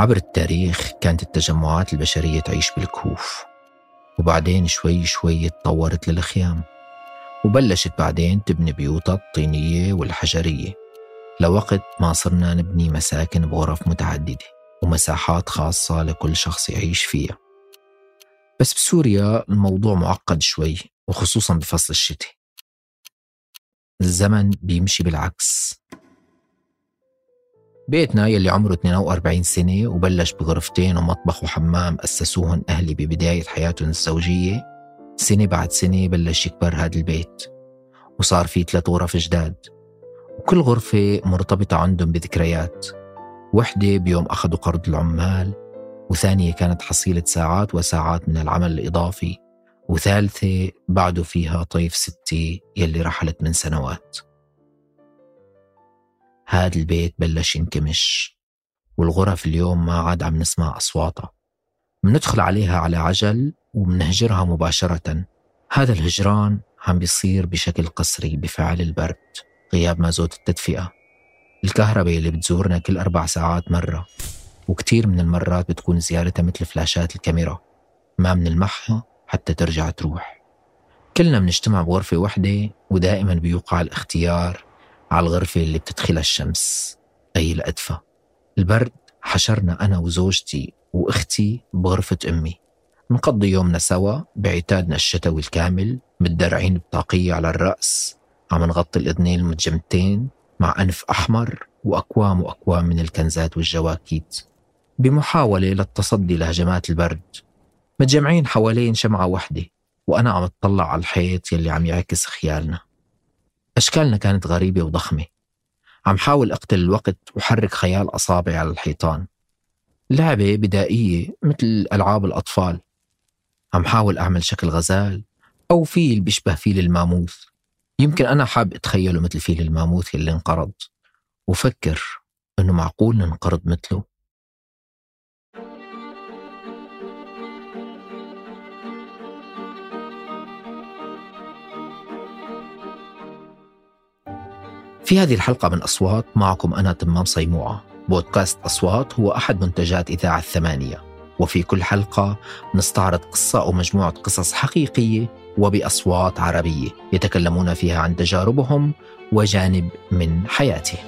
عبر التاريخ كانت التجمعات البشرية تعيش بالكهوف وبعدين شوي شوي تطورت للخيام وبلشت بعدين تبني بيوتها الطينية والحجرية. لوقت ما صرنا نبني مساكن بغرف متعددة ومساحات خاصة لكل شخص يعيش فيها. بس بسوريا الموضوع معقد شوي وخصوصا بفصل الشتاء. الزمن بيمشي بالعكس. بيتنا يلي عمره 42 سنة وبلش بغرفتين ومطبخ وحمام أسسوهن أهلي ببداية حياتهم الزوجية سنة بعد سنة بلش يكبر هذا البيت. وصار في ثلاث غرف جداد. وكل غرفة مرتبطة عندهم بذكريات. وحدة بيوم أخذوا قرض العمال وثانية كانت حصيلة ساعات وساعات من العمل الإضافي وثالثة بعده فيها طيف ستي يلي رحلت من سنوات. هذا البيت بلش ينكمش والغرف اليوم ما عاد عم نسمع أصواتها. بندخل عليها على عجل وبنهجرها مباشرة. هذا الهجران عم بيصير بشكل قسري بفعل البرد غياب مازوت التدفئة. الكهرباء اللي بتزورنا كل أربع ساعات مرة وكتير من المرات بتكون زيارتها مثل فلاشات الكاميرا. ما بنلمحها حتى ترجع تروح. كلنا بنجتمع بغرفة وحدة ودائما بيوقع الاختيار على الغرفة اللي بتدخلها الشمس. أي الأدفى البرد حشرنا أنا وزوجتي وأختي بغرفة أمي. نقضي يومنا سوا بعتادنا الشتوي الكامل متدرعين بطاقية على الرأس. عم نغطي الإذنين المتجمدتين مع أنف أحمر وأكوام وأكوام من الكنزات والجواكيت بمحاولة للتصدي لهجمات البرد. متجمعين حوالين شمعة وحدة وأنا عم أطلع على الحيط يلي عم يعكس خيالنا. أشكالنا كانت غريبة وضخمة. عم حاول أقتل الوقت وحرك خيال أصابعي على الحيطان. لعبة بدائية مثل ألعاب الأطفال. عم حاول أعمل شكل غزال أو فيل بيشبه فيل الماموث. يمكن أنا حاب أتخيله مثل فيل الماموث اللي انقرض. وفكر إنه معقول ننقرض مثله. في هذه الحلقة من أصوات معكم أنا تمام صيموعة. بودكاست أصوات هو أحد منتجات إذاعة الثمانية. وفي كل حلقة نستعرض قصة أو مجموعة قصص حقيقية وبأصوات عربية يتكلمون فيها عن تجاربهم وجانب من حياتهم.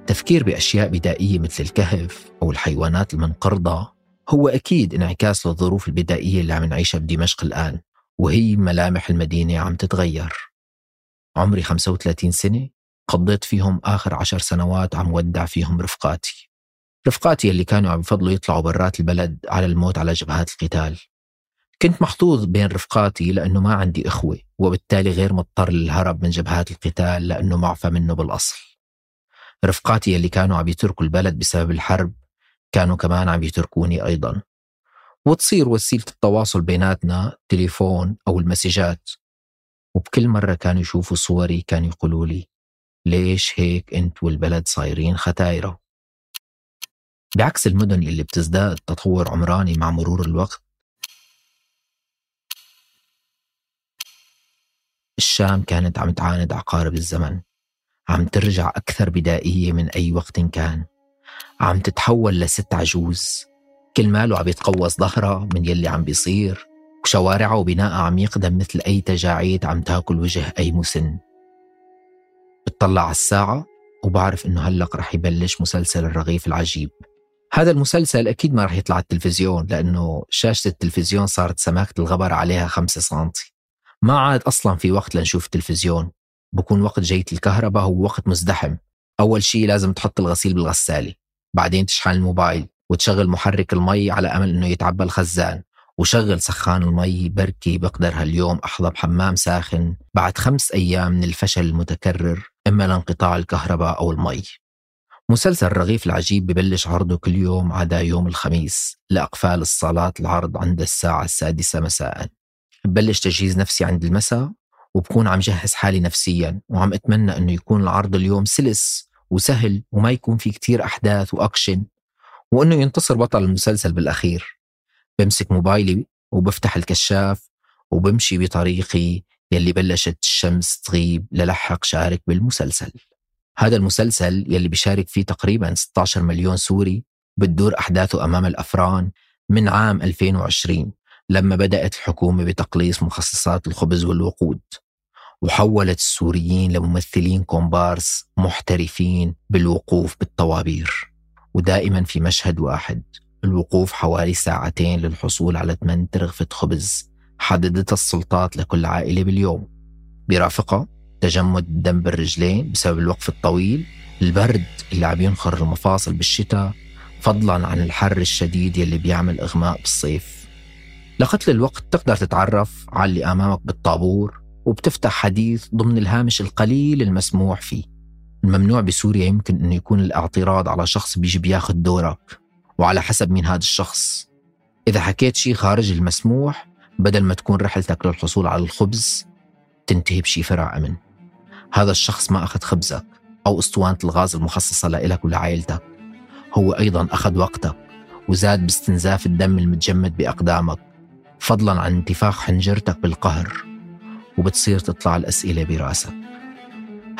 التفكير بأشياء بدائية مثل الكهف أو الحيوانات المنقرضة هو أكيد انعكاس للظروف البدائية اللي عم نعيشها بدمشق الآن. وهي ملامح المدينة عم تتغير. عمري 35 سنة قضيت فيهم آخر عشر سنوات عم ودع فيهم رفقاتي. رفقاتي اللي كانوا عم يفضلوا يطلعوا برات البلد على الموت على جبهات القتال. كنت محظوظ بين رفقاتي لأنه ما عندي إخوة وبالتالي غير مضطر للهرب من جبهات القتال لأنه معفى منه بالأصل. رفقاتي اللي كانوا عم يتركوا البلد بسبب الحرب كانوا كمان عم يتركوني أيضا. وتصير وسيلة التواصل بيناتنا تليفون أو المسجات. وبكل مرة كانوا يشوفوا صوري كانوا يقولوا لي ليش هيك أنت والبلد صايرين ختايرة؟ بعكس المدن اللي بتزداد تطور عمراني مع مرور الوقت. الشام كانت عم تعاند عقارب الزمن. عم ترجع أكثر بدائية من أي وقت كان. عم تتحول لست عجوز. كل ماله عم يتقوص ظهرها من يلي عم بيصير وشوارعها وبناءها عم يقدم مثل أي تجاعيد عم تاكل وجه أي مسن. بتطلع على الساعة وبعرف إنه هلق رح يبلش مسلسل الرغيف العجيب. هذا المسلسل أكيد ما رح يطلع التلفزيون لأنه شاشة التلفزيون صارت سماكة الغبر عليها خمسة سنتي. ما عاد أصلا في وقت لنشوف التلفزيون. بكون وقت جية الكهرباء هو وقت مزدحم. أول شيء لازم تحط الغسيل بالغسالة. بعدين تشحن الموبايل. وتشغل محرك المي على أمل أنه يتعبى الخزان. وشغل سخان المي بركي بقدر هاليوم أحظى بحمام ساخن بعد خمس أيام من الفشل المتكرر إما لانقطاع الكهرباء أو المي. مسلسل رغيف العجيب ببلش عرضه كل يوم عدا يوم الخميس لأقفال الصالات العرض عند الساعة السادسة مساء. ببلش تجهيز نفسي عند المساء وبكون عم جهز حالي نفسيا وعم أتمنى أنه يكون العرض اليوم سلس وسهل وما يكون في كتير أحداث وأكشن وأنه ينتصر بطل المسلسل بالأخير. بمسك موبايلي وبفتح الكشاف وبمشي بطريقي يلي بلشت الشمس تغيب للحق شارك بالمسلسل. هذا المسلسل يلي بيشارك فيه تقريبا 16 مليون سوري بتدور أحداثه أمام الأفران من عام 2020 لما بدأت الحكومة بتقليص مخصصات الخبز والوقود. وحولت السوريين لممثلين كومبارس محترفين بالوقوف بالطوابير. ودائما في مشهد واحد الوقوف حوالي ساعتين للحصول على 8 رغفة خبز حددتها السلطات لكل عائلة باليوم. برافقها تجمد الدم بالرجلين بسبب الوقف الطويل البرد اللي عم ينخر المفاصل بالشتاء فضلا عن الحر الشديد يلي بيعمل إغماء بالصيف. لقتل الوقت تقدر تتعرف على اللي أمامك بالطابور وبتفتح حديث ضمن الهامش القليل المسموح فيه. الممنوع بسوريا يمكن أنه يكون الاعتراض على شخص بيجي بياخد دورك وعلى حسب مين هذا الشخص. إذا حكيت شيء خارج المسموح بدل ما تكون رحلتك للحصول على الخبز تنتهي بشي فرع أمن. هذا الشخص ما أخذ خبزك أو أسطوانة الغاز المخصصة لإلك ولعائلتك. هو أيضا أخذ وقتك وزاد باستنزاف الدم المتجمد بأقدامك فضلا عن انتفاخ حنجرتك بالقهر وبتصير تطلع الأسئلة برأسك.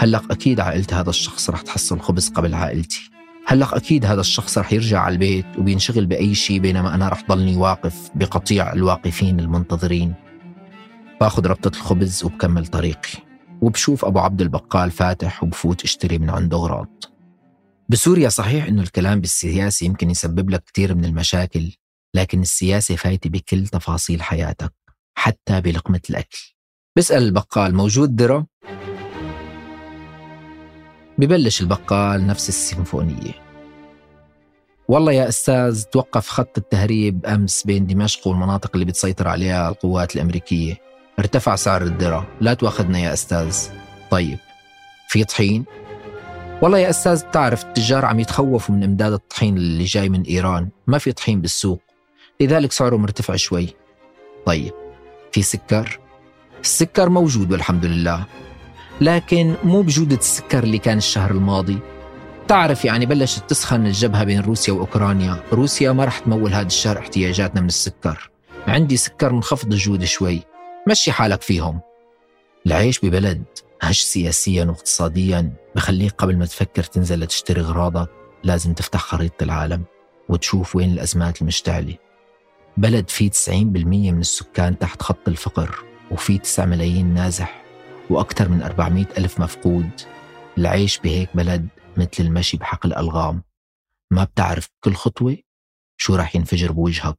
هلق أكيد عائلة هذا الشخص رح تحصل خبز قبل عائلتي. هلق أكيد هذا الشخص رح يرجع على البيت وبينشغل بأي شيء بينما أنا رح ضلني واقف بقطيع الواقفين المنتظرين. باخذ ربطة الخبز وبكمل طريقي. وبشوف أبو عبد البقال فاتح وبفوت أشتري من عنده أغراض. بسوريا صحيح إنه الكلام بالسياسة يمكن يسبب لك كثير من المشاكل لكن السياسة فايتة بكل تفاصيل حياتك حتى بلقمة الأكل. بسأل البقال موجود درة؟ ببلش البقال نفس السيمفونية. والله يا أستاذ توقف خط التهريب أمس بين دمشق والمناطق اللي بتسيطر عليها القوات الأمريكية. ارتفع سعر الذرة لا تواخذنا يا أستاذ. طيب في طحين؟ والله يا أستاذ بتعرف التجار عم يتخوفوا من إمداد الطحين اللي جاي من إيران. ما في طحين بالسوق. لذلك سعره مرتفع شوي. طيب في سكر؟ السكر موجود والحمد لله. لكن مو بجودة السكر اللي كان الشهر الماضي. تعرف يعني بلشت تسخن الجبهة بين روسيا وأوكرانيا. روسيا ما رح تمول هذا الشهر احتياجاتنا من السكر. عندي سكر منخفض الجودة شوي. مشي حالك فيهم. العيش ببلد هش سياسيا واقتصاديا بخليك قبل ما تفكر تنزل لتشتري أغراضك لازم تفتح خريطة العالم وتشوف وين الأزمات المشتعلة. بلد فيه 90% من السكان تحت خط الفقر وفيه 9 ملايين نازح وأكثر من 400 ألف مفقود العيش بهيك بلد مثل المشي بحقل ألغام ما بتعرف كل خطوة شو راح ينفجر بوجهك.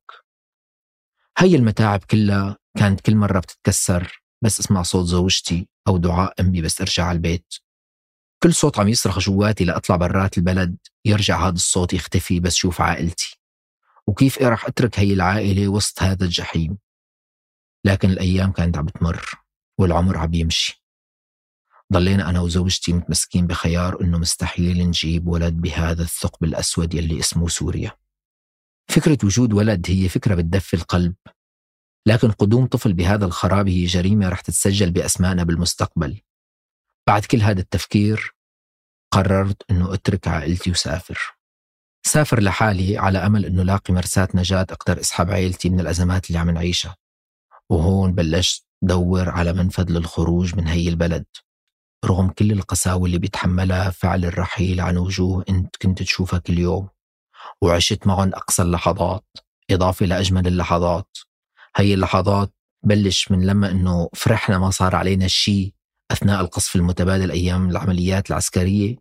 هي المتاعب كلها كانت كل مرة بتتكسر بس اسمع صوت زوجتي أو دعاء أمي بس أرجع على البيت. كل صوت عم يصرخ جواتي لأطلع برات البلد يرجع هذا الصوت يختفي بس شوف عائلتي. وكيف إيه رح أترك هي العائلة وسط هذا الجحيم؟ لكن الأيام كانت عم بتمر والعمر عم يمشي. ضلينا أنا وزوجتي متمسكين بخيار إنه مستحيل نجيب ولد بهذا الثقب الأسود يلي اسمه سوريا. فكرة وجود ولد هي فكرة بتدفي القلب. لكن قدوم طفل بهذا الخراب هي جريمة رح تتسجل بأسمائنا بالمستقبل. بعد كل هذا التفكير قررت أنه أترك عائلتي وسافر. سافر لحالي على أمل أنه لاقي مرساة نجاة أقدر أسحب عائلتي من الأزمات اللي عم نعيشها. وهون بلشت دور على منفذ للخروج من هي البلد. رغم كل القساوة اللي بيتحملها فعل الرحيل عن وجوه أنت كنت تشوفها كل يوم وعشت معهم أقصى اللحظات إضافة لأجمل اللحظات هي اللحظات بلش من لما إنه فرحنا ما صار علينا شيء أثناء القصف المتبادل أيام العمليات العسكرية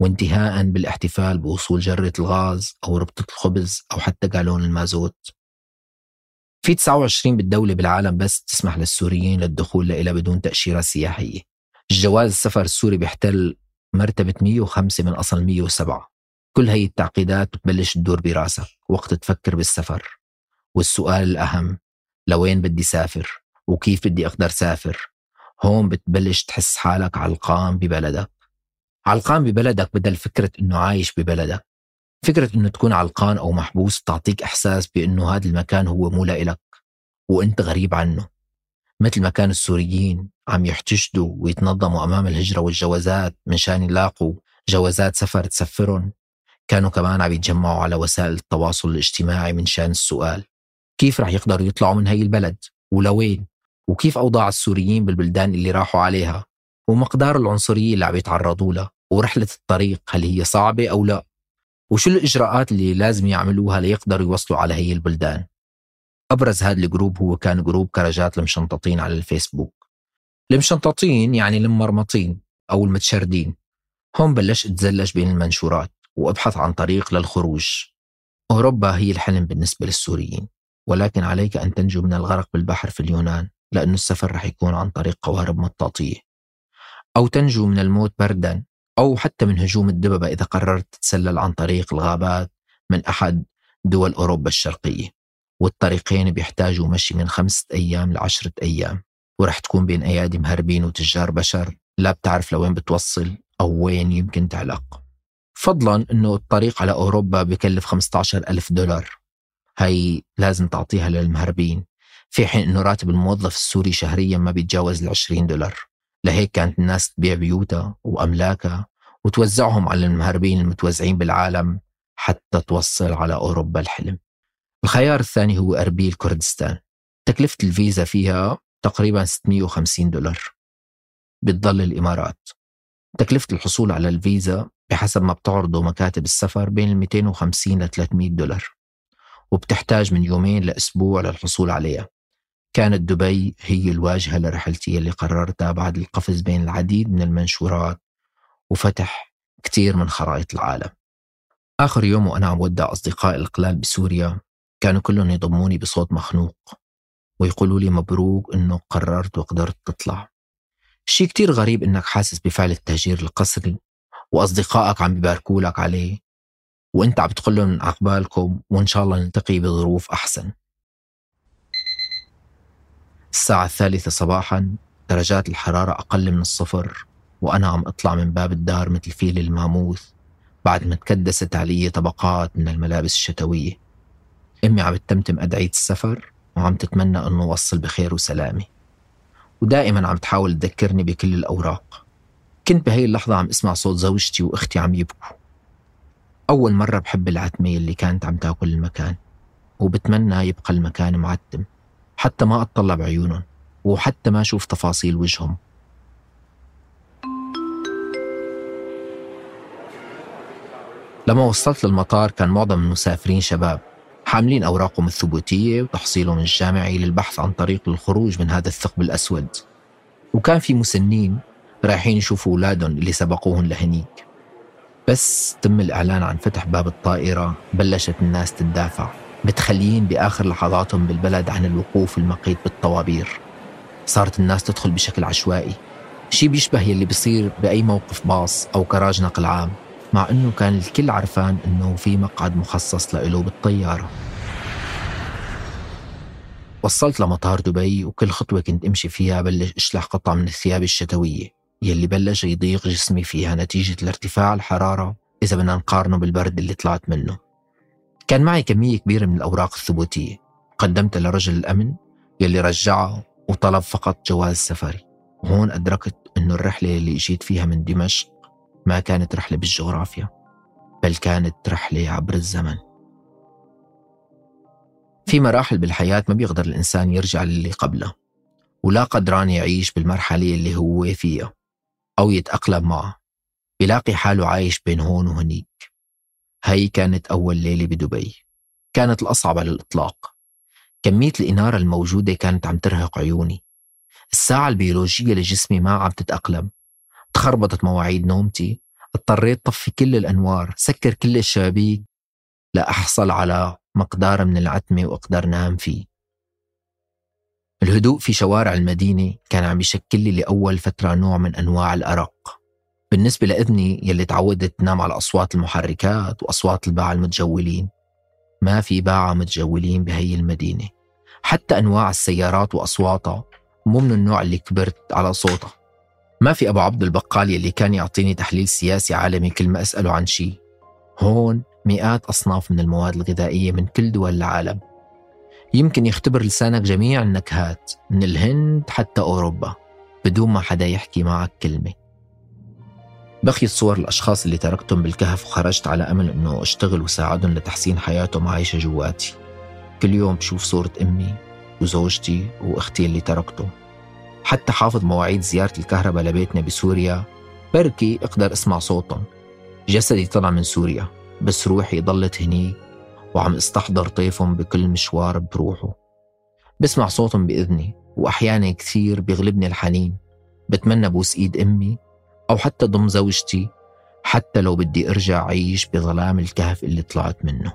وانتهاء بالاحتفال بوصول جرة الغاز أو ربطة الخبز أو حتى قالون المازوت. في 29 بالدولة بالعالم بس تسمح للسوريين للدخول لها بدون تأشيرة سياحية. الجواز السفر السوري بيحتل مرتبة 105 من أصل 107 كل هي التعقيدات بتبلش تدور براسك وقت تفكر بالسفر. والسؤال الأهم لوين بدي سافر؟ وكيف بدي أقدر سافر؟ هون بتبلش تحس حالك علقان ببلدك. علقان ببلدك بدل فكرة إنه عايش ببلدك. فكرة إنه تكون علقان أو محبوس تعطيك إحساس بإنه هذا المكان هو مو لإلك وإنت غريب عنه. مثل ما كان السوريين عم يحتشدوا ويتنظموا أمام الهجرة والجوازات منشان يلاقوا جوازات سفر تسفرهم كانوا كمان عم يتجمعوا على وسائل التواصل الاجتماعي من شان السؤال. كيف رح يقدروا يطلعوا من هي البلد؟ ولوين؟ وكيف أوضاع السوريين بالبلدان اللي راحوا عليها؟ ومقدار العنصرية اللي عم يتعرضوا لها؟ ورحلة الطريق هل هي صعبة أو لا؟ وشو الإجراءات اللي لازم يعملوها ليقدروا يوصلوا على هي البلدان؟ أبرز هذا ال group هو كان group كراجات المشنططين على الفيسبوك. المشنططين يعني المرمطين أو المتشردين. هون بلشت أتزلج بين المنشورات وأبحث عن طريق للخروج. أوروبا هي الحلم بالنسبة للسوريين ولكن عليك أن تنجو من الغرق بالبحر في اليونان لأن السفر رح يكون عن طريق قوارب مطاطية أو تنجو من الموت بردا أو حتى من هجوم الدببة إذا قررت تتسلل عن طريق الغابات من أحد دول أوروبا الشرقية. والطريقين بيحتاجوا مشي من خمسة أيام لعشرة أيام. ورح تكون بين أيادي مهربين وتجار بشر لا بتعرف لوين بتوصل أو وين يمكن تعلق. فضلا أنه الطريق على أوروبا بكلف 15 ألف دولار. هاي لازم تعطيها للمهربين. في حين أنه راتب الموظف السوري شهريا ما بيتجاوز ال 20 دولار. لهيك كانت الناس تبيع بيوتها وأملاكها وتوزعهم على المهربين المتوزعين بالعالم حتى توصل على أوروبا الحلم. الخيار الثاني هو أربيل كردستان. تكلفة الفيزا فيها تقريبا 650 دولار بتضل الإمارات. تكلفة الحصول على الفيزا بحسب ما بتعرضه مكاتب السفر بين 250 ل 300 دولار وبتحتاج من يومين لأسبوع للحصول عليها. كانت دبي هي الواجهة لرحلتي اللي قررتها بعد القفز بين العديد من المنشورات وفتح كثير من خرائط العالم. آخر يوم وأنا عم ودع أصدقائي القلال بسوريا كانوا كلهم يضموني بصوت مخنوق. ويقولوا لي مبروك إنه قررت وقدرت تطلع. شيء كتير غريب إنك حاسس بفعل التهجير القسري وأصدقائك عم بيباركوا لك عليه وإنت عم بتقول لهم عقبالكم وإن شاء الله نلتقي بظروف أحسن. الساعة الثالثة صباحا درجات الحرارة أقل من الصفر وأنا عم أطلع من باب الدار مثل فيل الماموث بعد ما تكدست علي طبقات من الملابس الشتوية. أمي عم تتمتم أدعية السفر وعم تتمنى أنه وصل بخير وسلامة. ودائما عم تحاول تذكرني بكل الأوراق. كنت بهي اللحظة عم اسمع صوت زوجتي وأختي عم يبكوا. أول مرة بحب العتمة اللي كانت عم تاكل المكان وبتمنى يبقى المكان معتم حتى ما أطلع بعيونهم وحتى ما أشوف تفاصيل وجههم. لما وصلت للمطار كان معظم المسافرين شباب. حاملين أوراقهم الثبوتية وتحصيلهم الجامعي للبحث عن طريق للخروج من هذا الثقب الأسود. وكان في مسنين رايحين يشوفوا أولادهم اللي سبقوهم لهنيك. بس تم الإعلان عن فتح باب الطائرة بلشت الناس تتدافع متخليين بآخر لحظاتهم بالبلد عن الوقوف المقيت بالطوابير. صارت الناس تدخل بشكل عشوائي. شي بيشبه يلي بيصير بأي موقف باص أو كراج نقل عام. مع أنه كان الكل عرفان أنه في مقعد مخصص لإله بالطيارة. وصلت لمطار دبي وكل خطوة كنت أمشي فيها بلش أشلح قطع من الثياب الشتوية يلي بلش يضيق جسمي فيها نتيجة الارتفاع الحرارة إذا بدنا نقارنه بالبرد اللي طلعت منه. كان معي كمية كبيرة من الأوراق الثبوتية. قدمتها لرجل الأمن يلي رجعها وطلب فقط جواز سفري. وهون أدركت أنه الرحلة اللي إجيت فيها من دمشق ما كانت رحلة بالجغرافيا بل كانت رحلة عبر الزمن. في مراحل بالحياة ما بيقدر الإنسان يرجع للي قبله ولا قدران يعيش بالمرحلة اللي هو فيها أو يتأقلم معه بيلاقي حاله عايش بين هون وهنيك. هاي كانت أول ليلة بدبي. كانت الأصعب على الإطلاق. كمية الإنارة الموجودة كانت عم ترهق عيوني. الساعة البيولوجية لجسمي ما عم تتأقلم. تخربطت مواعيد نومتي اضطريت طفي كل الأنوار سكر كل الشبابيك لأحصل على مقدار من العتمة وأقدر نام فيه. الهدوء في شوارع المدينة كان عم يشكل لي لأول فترة نوع من أنواع الأرق. بالنسبة لإذني يلي تعودت تنام على أصوات المحركات وأصوات الباعة المتجولين ما في باعة متجولين بهي المدينة. حتى أنواع السيارات وأصواتها مو من النوع اللي كبرت على صوتها. ما في أبو عبد البقال يلي كان يعطيني تحليل سياسي عالمي كل ما أسأله عن شيء هون مئات أصناف من المواد الغذائية من كل دول العالم. يمكن يختبر لسانك جميع النكهات من الهند حتى أوروبا بدون ما حدا يحكي معك كلمة. بقيت صور الأشخاص اللي تركتهم بالكهف وخرجت على أمل أنه أشتغل وساعدهم لتحسين حياتهم عايشة جواتي. كل يوم بشوف صورة أمي وزوجتي وأختي اللي تركتهم. حتى حافظ مواعيد زيارة الكهرباء لبيتنا بسوريا. بركي أقدر اسمع صوتهم جسدي طلع من سوريا بس روحي ضلت هنيك وعم استحضر طيفهم بكل مشوار بروحه. بسمع صوتهم بإذني وأحيانا كثير بيغلبني الحنين. بتمنى بوس إيد أمي أو حتى ضم زوجتي حتى لو بدي أرجع أعيش بظلام الكهف اللي طلعت منه.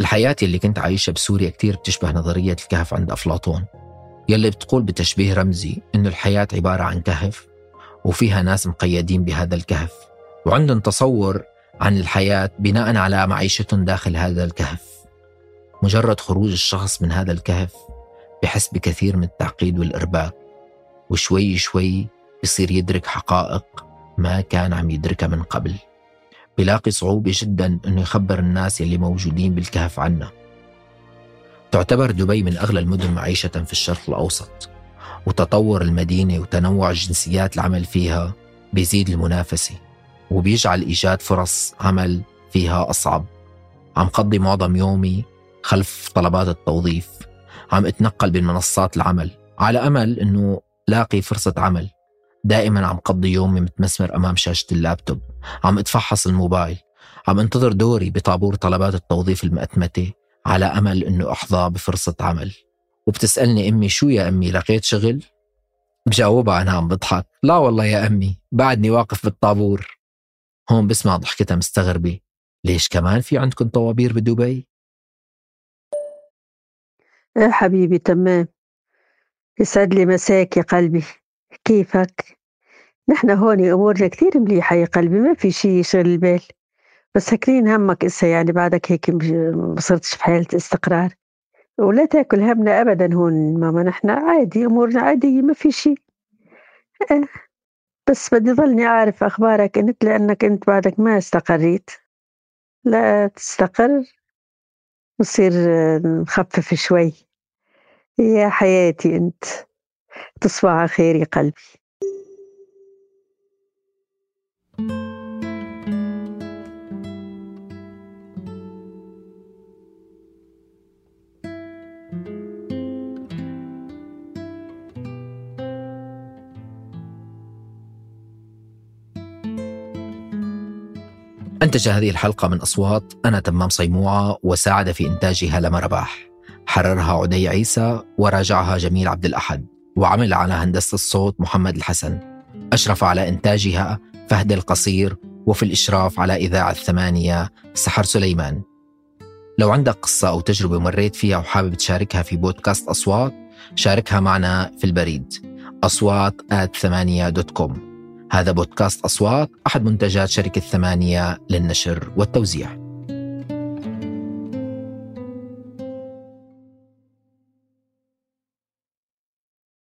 الحياة اللي كنت عايشها بسوريا كتير بتشبه نظرية الكهف عند أفلاطون. يلي بتقول بتشبيه رمزي إنه الحياة عبارة عن كهف وفيها ناس مقيدين بهذا الكهف وعندهم تصور عن الحياة بناء على معيشتهم داخل هذا الكهف. مجرد خروج الشخص من هذا الكهف بحس بكثير من التعقيد والإرباك وشوي شوي بصير يدرك حقائق ما كان عم يدركها من قبل. بيلاقي صعوبة جدا أنه يخبر الناس يلي موجودين بالكهف عنه. تعتبر دبي من أغلى المدن معيشة في الشرق الأوسط وتطور المدينة وتنوع جنسيات العمل فيها بيزيد المنافسة وبيجعل إيجاد فرص عمل فيها أصعب. عم قضي معظم يومي خلف طلبات التوظيف عم اتنقل بين منصات العمل على أمل أنه لاقي فرصة عمل. دائما عم قضي يومي متمسمر أمام شاشة اللابتوب عم أتفحص الموبايل عم انتظر دوري بطابور طلبات التوظيف المأتمتة على أمل أنه أحظى بفرصة عمل. وبتسألني أمي شو يا أمي لقيت شغل؟ بجاوبها أنا عم بضحك. لا والله يا أمي بعدني واقف بالطابور. هون بسمع ضحكتها مستغربة. ليش كمان في عندكم طوابير بدبي؟ يا حبيبي تمام. يسعد لي مساك يا قلبي. كيفك؟ نحن هون أمورنا كثير مليحة يا قلبي ما في شي يشغل البال. بس ساكنين همك إسا يعني بعدك هيك ما صرتش في حالة استقرار ولا تاكل همنا أبدا هون ماما نحن عادي أمورنا عادية ما في شي. أه بس بدي ظلني أعرف أخبارك أنت لأنك أنت بعدك ما استقريت. لا تستقر نصير نخفف شوي. يا حياتي أنت تصبح خير يا قلبي. أنتج هذه الحلقة من أصوات أنا تمام صيموعة وساعد في إنتاجها لما رباح. حررها عدي عيسى وراجعها جميل عبد الأحد. وعمل على هندسة الصوت محمد الحسن. أشرف على إنتاجها فهد القصير وفي الإشراف على إذاعة ثمانية سحر سليمان. لو عندك قصة أو تجربة مريت فيها وحابب تشاركها في بودكاست أصوات شاركها معنا في البريد. أصوات at ثمانية dot com هذا بودكاست أصوات أحد منتجات شركة ثمانية للنشر والتوزيع.